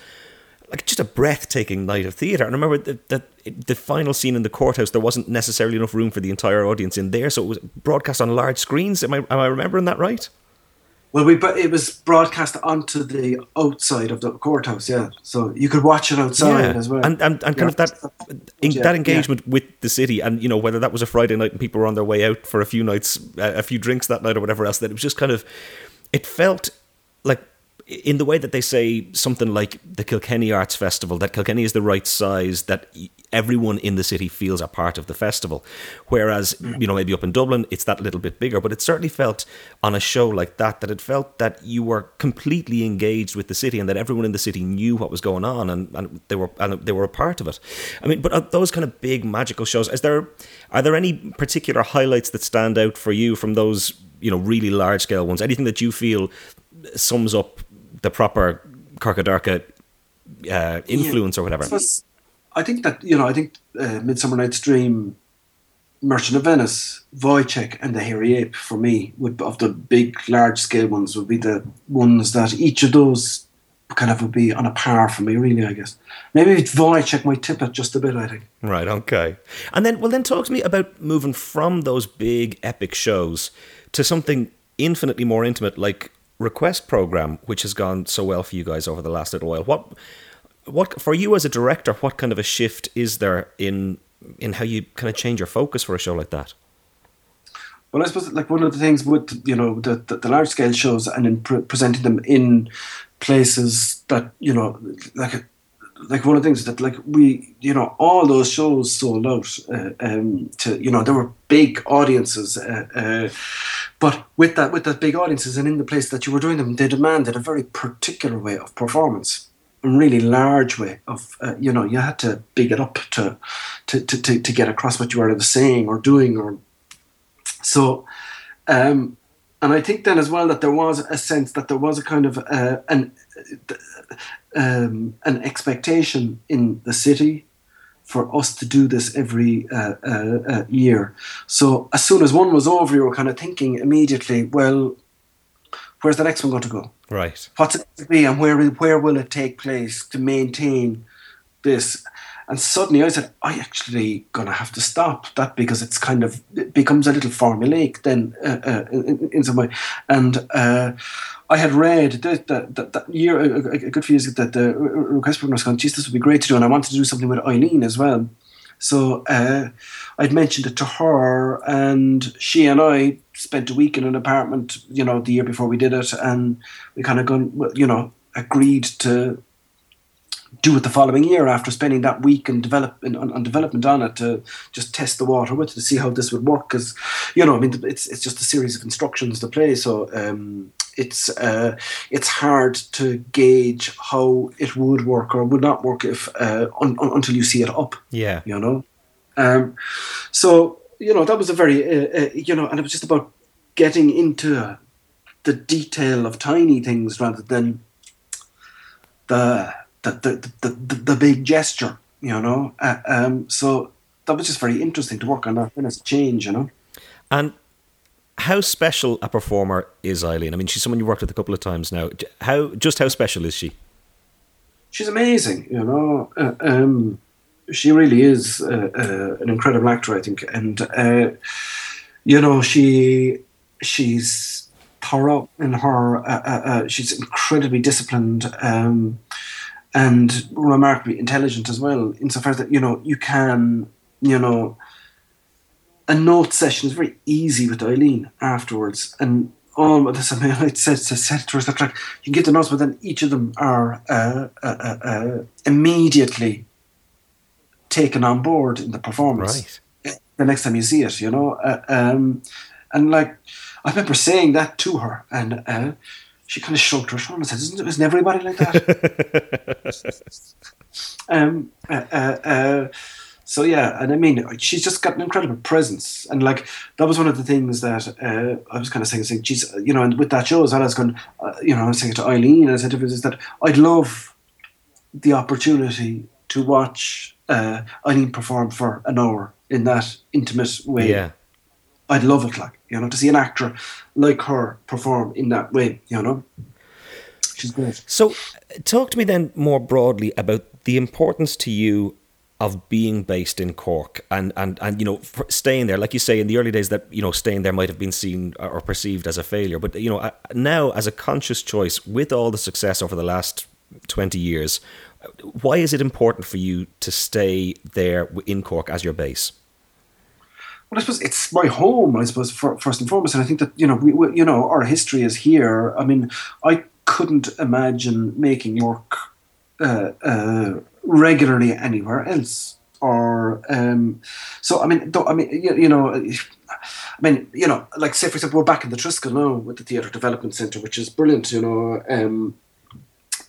like just a breathtaking night of theatre. And I remember that the, the final scene in the courthouse, there wasn't necessarily enough room for the entire audience in there, so it was broadcast on large screens. Am I am I remembering that right? Well, we it was broadcast onto the outside of the courthouse, yeah. So you could watch it outside yeah. as well, and and, and kind of that Yeah, that engagement yeah. with the city, and you know whether that was a Friday night and people were on their way out for a few nights, uh, a few drinks that night or whatever else. That it was just kind of, it felt in the way that they say something like the Kilkenny Arts Festival, that Kilkenny is the right size, that everyone in the city feels a part of the festival. Whereas, mm. you know, maybe up in Dublin, it's that little bit bigger. But it certainly felt on a show like that, that it felt that you were completely engaged with the city and that everyone in the city knew what was going on and, and they were and they were a part of it. I mean, but those kind of big magical shows, is there are there any particular highlights that stand out for you from those, you know, really large scale ones? Anything that you feel sums up the proper Corcadorca uh, influence or whatever. I I think that you know, I think uh, Midsummer Night's Dream, Merchant of Venice, Woyzeck, and the Hairy Ape for me would of the big, large scale ones would be the ones that each of those kind of would be on a par for me. Really, I guess maybe Woyzeck might tip it just a bit. I think. Right, okay. And then, well, then talk to me about moving from those big epic shows to something infinitely more intimate like Request Program, which has gone so well for you guys over the last little while. What, what for you as a director? What kind of a shift is there in in how you kind of change your focus for a show like that? Well, I suppose like one of the things with you know the the, the large scale shows and in pre- presenting them in places that you know like like one of the things that like we you know all those shows sold out uh, um, to you know there were big audiences uh, uh, but with that with that big audiences and in the place that you were doing them they demanded a very particular way of performance a really large way of uh, you know you had to big it up to to, to, to to get across what you were saying or doing or so, um, and I think then as well that there was a sense that there was a kind of uh, an um, an expectation in the city for us to do this every uh, uh, uh, year. So as soon as one was over, you were kind of thinking immediately, well, where's the next one going to go? Right. What's it going to be, and where where will it take place to maintain this? And suddenly I said, I actually gonna have to stop that because it's kind of it becomes a little formulaic then uh, uh, in, in some way. And uh, I had read that, that, that, that year a, a a good few years ago that the request program was going, geez, this would be great to do, and I wanted to do something with Eileen as well. So uh, I'd mentioned it to her, and she and I spent a week in an apartment, you know, the year before we did it, and we kind of gone, you know, agreed to do it the following year after spending that week and develop in, on, on development on it to just test the water with it to see how this would work because you know I mean it's it's just a series of instructions to play so um, it's uh, it's hard to gauge how it would work or would not work if uh, un, un, until you see it up Yeah. you know. Um, so you know that was a very uh, uh, you know, and it was just about getting into the detail of tiny things rather than the the the the, the, the big gesture, you know. Uh, um, so that was just very interesting to work on that when it's change, you know. And how special a performer is Eileen? I mean, she's someone you worked with a couple of times now. How just how special is she? she's amazing, you know. Uh, um, she really is uh, uh, an incredible actor, I think, and uh, you know she she's thorough in her. Uh, uh, she's incredibly disciplined um, and remarkably intelligent as well. Insofar as that you know you can you know a note session is very easy with Eileen afterwards, and all of this. I mean, I said, said, said to her that like you can get the notes, but then each of them are uh, uh, uh, uh, immediately taken on board in the performance. Right. The next time you see it, you know, uh, um, and like I remember saying that to her, and uh, she kind of shrugged her shoulders and said, "Isn't, isn't everybody like that?" *laughs* um, uh, uh, uh, so yeah, and I mean, she's just got an incredible presence, and like that was one of the things that uh, I was kind of saying, saying, geez, you know, and with that show as well, I was going, uh, you know, I was saying it to Eileen, and I said is that I'd love the opportunity to watch uh, Eileen perform for an hour in that intimate way. Yeah. I'd love it, like you know, to see an actor like her perform in that way, you know. She's great. So, talk to me then more broadly about the importance to you of being based in Cork and and and you know staying there like you say in the early days that you know staying there might have been seen or perceived as a failure but you know now as a conscious choice with all the success over the last 20 years why is it important for you to stay there in Cork as your base I suppose it's my home. I suppose for, first and foremost, and I think that you know, we, we, you know, our history is here. I mean, I couldn't imagine making work uh, uh, regularly anywhere else. Or um, so I mean, I mean, you, you, know, I mean, you know, like say for example, we're back in the Triskel now with the Theatre Development Centre, which is brilliant. You know, um,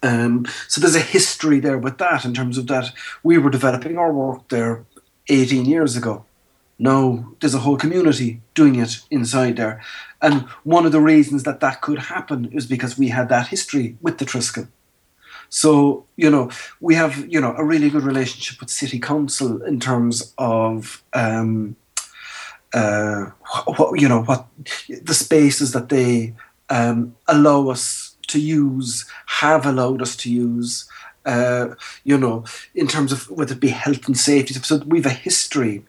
um, so there's a history there with that in terms of that we were developing our work there 18 years ago. Now there's a whole community doing it inside there, and one of the reasons that that could happen is because we had that history with the Triskel. So, you know, we have, you know, a really good relationship with City Council in terms of, um, uh, what, you know, what the spaces that they um, allow us to use, have allowed us to use, uh, you know, in terms of whether it be health and safety. So we have a history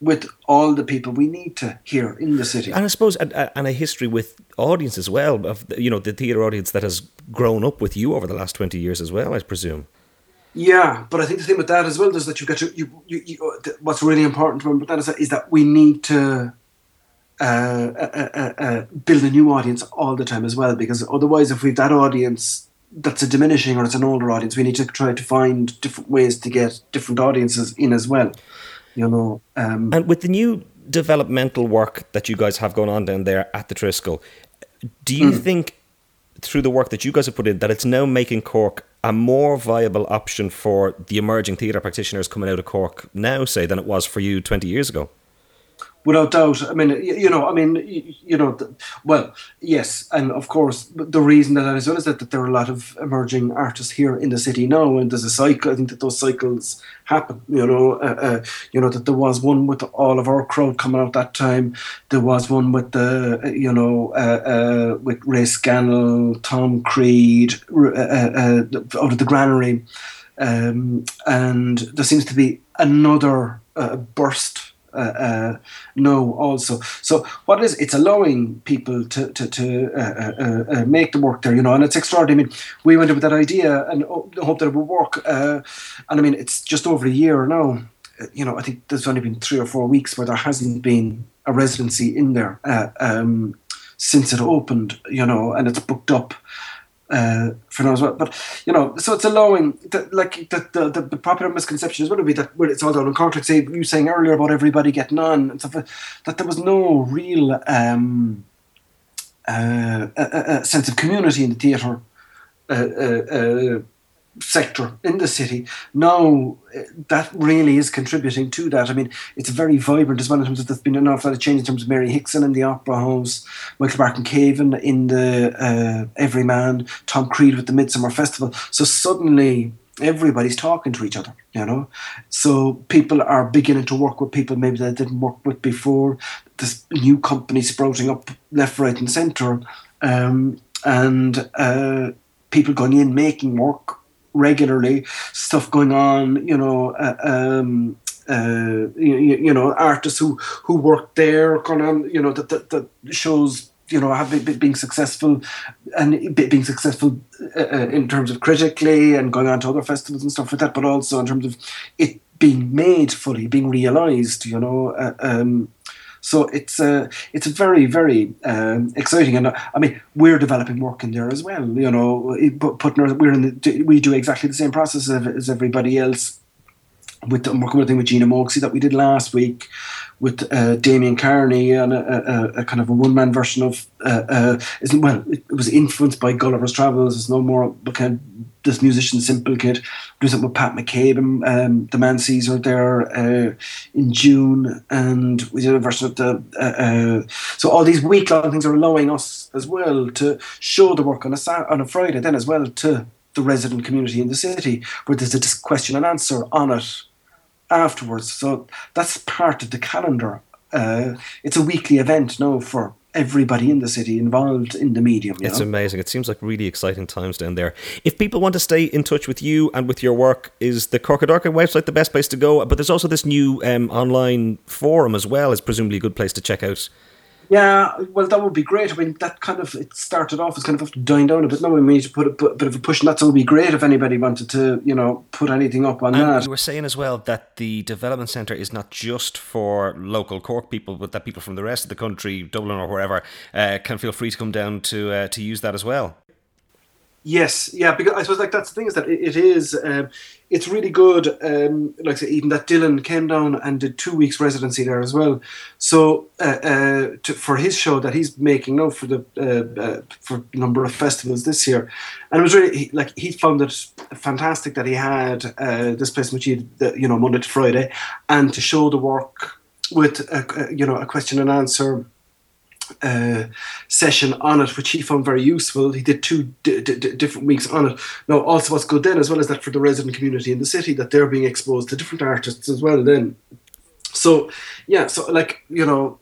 with all the people we need to here in the city. And I suppose, and, and a history with audience as well, of you know the theatre audience that has grown up with you over the last twenty years as well, I presume. Yeah, but I think the thing with that as well is that you've got to you, you, you what's really important to remember that is that, is that we need to uh, uh, uh, uh, build a new audience all the time as well because otherwise if we've that audience that's a diminishing or it's an older audience we need to try to find different ways to get different audiences in as well you know. Um, and with the new developmental work that you guys have going on down there at the Triskel, do you mm. think through the work that you guys have put in that it's now making Cork a more viable option for the emerging theatre practitioners coming out of Cork now, say, than it was for you 20 years ago? Without doubt. I mean, you know, I mean, you know, well, yes, and of course, the reason that that is well is that, that there are a lot of emerging artists here in the city now, and there's a cycle. I think that those cycles happen. You know, uh, uh, you know that there was one with all of our crowd coming out that time. There was one with the, uh, you know, uh, uh, with Ray Scannell, Tom Creed, uh, out of the Granary, um, and there seems to be another burst know also. So what is it's allowing people to to, to uh, uh, uh, uh make the work there, you know, and it's extraordinary. I mean, we went with that idea and hope that it would work. and I mean, it's just over a year now. You know, I think there's only been three or four weeks where there hasn't been a residency in there um, since it opened. You know, and it's booked up uh, for now as well. But you know, so it's allowing like the, the the, popular misconception is going to be that well, it's all down in contract. Say you saying earlier about everybody getting on and stuff that there was no real um, uh, a, a sense of community in the theatre. Uh, uh, uh sector in the city. Now that really is contributing to that. I mean, it's very vibrant as well in terms of there's been an awful lot of change in terms of Mary Hickson in the Opera House, Michael Barker-Caven in the uh, Everyman, Tom Creed with the Midsummer Festival. So suddenly everybody's talking to each other, you know. So people are beginning to work with people maybe they didn't work with before. There's new companies sprouting up left, right, and centre. Um, and uh, people going in making work regularly, stuff going on, you know, uh, um, uh, you, you, know, artists who who work there, kind of, you know, that, that, that shows you know have been, being successful and being successful uh, uh, in terms of critically and going on to other festivals and stuff like that, but also in terms of it being made fully, being realized. You know, uh, um, so it's uh, it's very very um, exciting, and uh, I mean we're developing work in there as well. You know, putting our, we're in the, we do exactly the same process as everybody else. With I'm working with with Gina Moxley that we did last week, with uh, Damien Carney and a, a, a, kind of a one man version of uh, uh, well it, was influenced by Gulliver's Travels. It's no more kind this musician simple kid. Do something with Pat McCabe and um, the Man Caesar there uh, in June, and we did a version of the. Uh, uh, so all these week long things are allowing us as well to show the work on a on a Friday, then as well to the resident community in the city, where there's a question and answer on it afterwards. So that's part of the calendar. Uh, it's a weekly event now for everybody in the city involved in the medium. it's know? amazing. It seems like really exciting times down there. If people want to stay in touch with you and with your work, is the Corcadorca website the best place to go? But there's also this new um, online forum as well. Is presumably a good place to check out yeah, well, that would be great. I mean, that kind of it started off as kind of dying down a bit. Now we need to put a bit of a push, and that would be great if anybody wanted to, you know, put anything up on and that. You were saying as well that the development centre is not just for local Cork people, but that people from the rest of the country, Dublin or wherever, uh, can feel free to come down to uh, to use that as well. Yes, yeah, because I suppose like that's the thing is that it, it is, um, it's really good. Um, like say, even that Dylan came down and did two weeks residency there as well. So uh, uh, to, for his show that he's making now for the uh, uh for a number of festivals this year, and it was really he, like he found it fantastic that he had uh, this place which he you know Monday to Friday, and to show the work with a, you know a question and answer uh, session on it, which he found very useful. He did two d- d- different weeks on it. Now, also what's good then, as well as that for the resident community in the city, that they're being exposed to different artists as well. Then, so yeah, so like you know,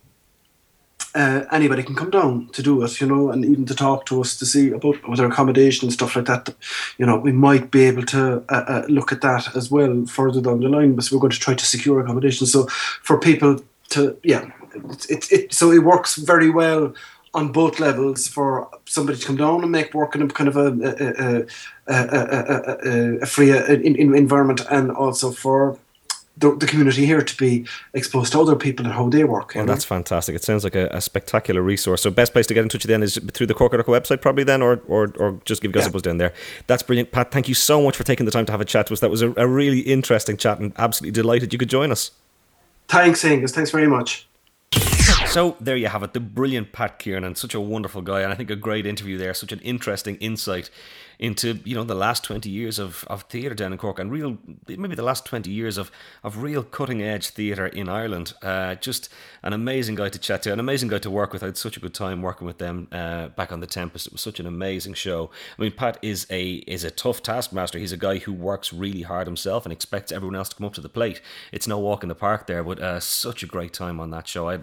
uh, anybody can come down to do it, you know, and even to talk to us to see about their accommodation and stuff like that. You know, we might be able to uh, uh, look at that as well further down the line. But we're going to try to secure accommodation. So for people to yeah it, it, it, so it works very well on both levels for somebody to come down and make work in a kind of a, a, a, a free uh, environment and also for the, the, community here to be exposed to other people and how they work. Oh, well, that's fantastic. It sounds like a, a, spectacular resource. So, best place to get in touch with you then is through the Corcadorca website, probably then, or or, or just give us yeah. a buzz down there. That's brilliant, Pat. Thank you so much for taking the time to have a chat with us. That was a, a really interesting chat, and absolutely delighted you could join us. Thanks, Angus. Thanks very much. So there you have it, the brilliant Pat Kiernan, such a wonderful guy, and I think a great interview there, such an interesting insight into you know the last 20 years of, of theatre down in Cork and real maybe the last 20 years of, of real cutting edge theatre in Ireland. Uh, just an amazing guy to chat to an amazing guy to work with. I had such a good time working with them uh, back on the Tempest. It was such an amazing show. I mean Pat is a is a tough taskmaster. He's a guy who works really hard himself and expects everyone else to come up to the plate. It's no walk in the park there but uh, such a great time on that show. I,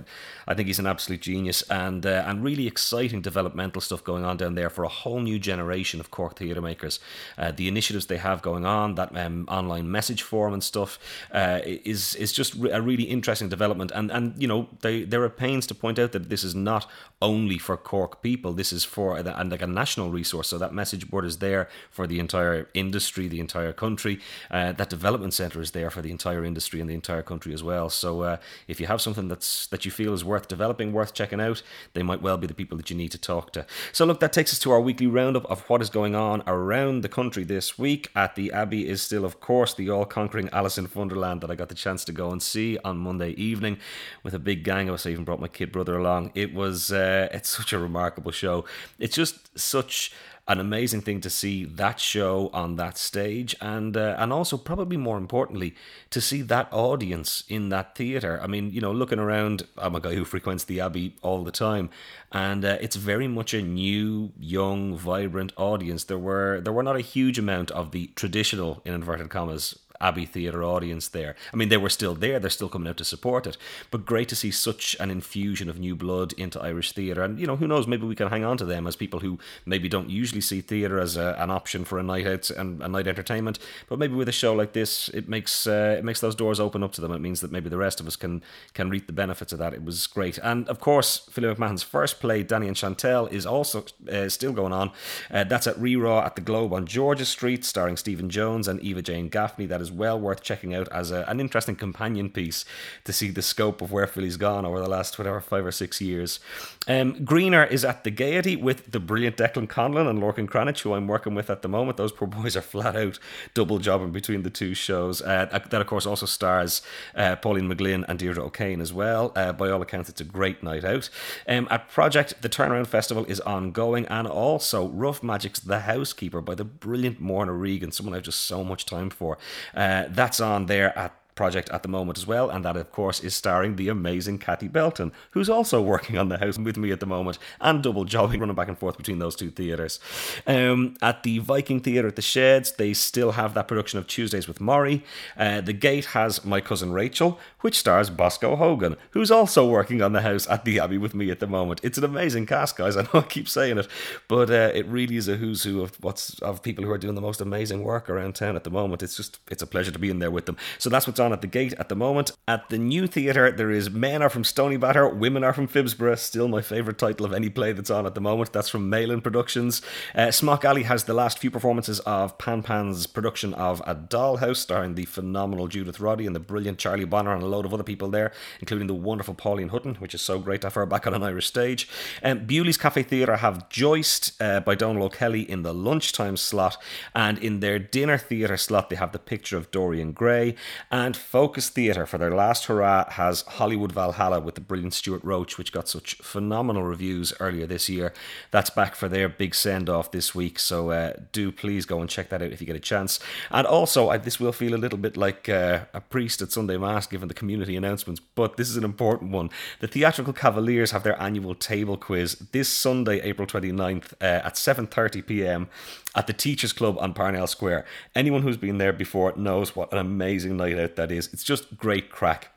I think he's an absolute genius and uh, and really exciting developmental stuff going on down there for a whole new generation of Cork theatre makers. Uh, the initiatives they have going on, that um, online message forum and stuff, uh, is is just a really interesting development. And and you know they there are pains to point out that this is not only for Cork people. This is for and like a national resource. So that message board is there for the entire industry, the entire country. Uh, that development center is there for the entire industry and the entire country as well. So uh, if you have something that's that you feel is worth developing, worth checking out, they might well be the people that you need to talk to. So look, that takes us to our weekly roundup of what is going on around the country this week. At the Abbey is still, of course, the all-conquering Alice in Wonderland that I got the chance to go and see on Monday evening with a big gang of us. I even brought my kid brother along. It was uh, it's such a remarkable show. It's just such an amazing thing to see that show on that stage, and uh, and also probably more importantly to see that audience in that theater. I mean, you know, looking around, I'm a guy who frequents the Abbey all the time, and uh, it's very much a new, young, vibrant audience. There were there were not a huge amount of the traditional, in inverted commas, Abbey Theatre audience there. I mean, they were still there, they're still coming out to support it, but great to see such an infusion of new blood into Irish theatre. And, you know, who knows, maybe we can hang on to them as people who maybe don't usually see theatre as a, an option for a night out and a night entertainment, but maybe with a show like this, it makes uh, it makes those doors open up to them. It means that maybe the rest of us can can reap the benefits of that. It was great. And of course, Philip McMahon's first play, Danny and Chantelle, is also uh, still going on. Uh, that's at Ri-Ra at the Globe on George's Street, starring Stephen Jones and Eva Jane Gaffney. That is well worth checking out as a, an interesting companion piece to see the scope of where Philly's gone over the last whatever five or six years. Um, Greener is at the Gaiety with the brilliant Declan Conlon and Lorcan Cranitch, who I'm working with at the moment. Those poor boys are flat out double jobbing between the two shows. Uh, that, of course, also stars uh, Pauline McLynn and Deirdre O'Kane as well. Uh, by all accounts, it's a great night out. Um, at Project, the Turnaround Festival is ongoing, and also Rough Magic's The Housekeeper by the brilliant Morna Regan, someone I've just so much time for. Uh, that's on there at project at the moment as well, and that, of course, is starring the amazing Cathy Belton, who's also *laughs* working on the house with me at the moment and double jobbing, running back and forth between those two theatres. Um, at the Viking Theatre at the Sheds, they still have that production of Tuesdays with Morrie. Uh, the Gate has My Cousin Rachel, which stars Bosco Hogan, who's also working on the house at the Abbey with me at the moment. It's an amazing cast, guys. *laughs* I know I keep saying it, but uh, it really is a who's who of what's of people who are doing the most amazing work around town at the moment. It's just it's a pleasure to be in there with them. So that's what's on at the Gate at the moment. At the new theatre, there is Men Are From Stoneybatter, Women Are From Phibsborough, still my favourite title of any play that's on at the moment. That's from Malin Productions. Uh, Smock Alley has the last few performances of Pan Pan's production of A Dollhouse, starring the phenomenal Judith Roddy and the brilliant Charlie Bonner and a load of other people there, including the wonderful Pauline Hutton, which is so great to have her back on an Irish stage. Um, Bewley's Cafe Theatre have Joist uh, by Donal O'Kelly in the lunchtime slot, and in their dinner theatre slot, they have the picture of Dorian Gray. And Focus Theatre, for their last hurrah, has Hollywood Valhalla with the brilliant Stuart Roach, which got such phenomenal reviews earlier this year. That's back for their big send off this week, so uh, do please go and check that out if you get a chance. And also, I, this will feel a little bit like uh, a priest at Sunday Mass given the community announcements, but this is an important one. The Theatrical Cavaliers have their annual table quiz this Sunday, April 29th uh, at 7:30 p.m. at the Teachers Club on Parnell Square. Anyone who's been there before knows what an amazing night out that is. It's just great crack.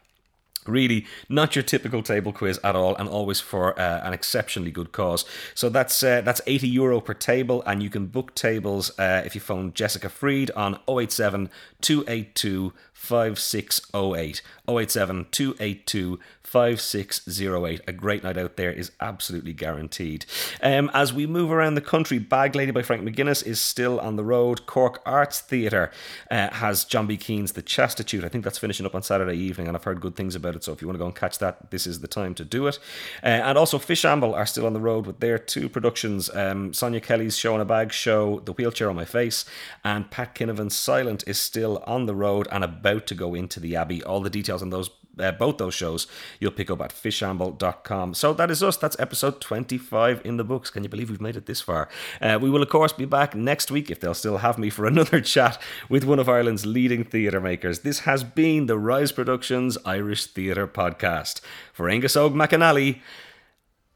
Really, not your typical table quiz at all, and always for uh, an exceptionally good cause. So that's uh, that's 80 euro per table, and you can book tables uh, if you phone Jessica Freed on 087 282 5608. 087 282 5608. A great night out there is absolutely guaranteed. Um, as we move around the country, Bag Lady by Frank McGuinness is still on the road. Cork Arts Theatre uh, has John B. Keane's The Chastitude. I think that's finishing up on Saturday evening, and I've heard good things about it. So if you want to go and catch that, this is the time to do it. Uh, and also, Fishamble are still on the road with their two productions um, Sonya Kelly's Show in a Bag show, The Wheelchair on My Face, and Pat Kinevane's Silent is still on the road and about to go into the Abbey. All the details on those uh, both those shows you'll pick up at fishamble.com. So that is us. That's episode 25 in the books. Can you believe we've made it this far? Uh, we will, of course, be back next week if they'll still have me for *laughs* another chat with one of Ireland's leading theatre makers. This has been the Rise Productions Irish Theatre Podcast. For Angus Og McAnally,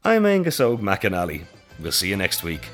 I'm Angus Og McAnally. We'll see you next week.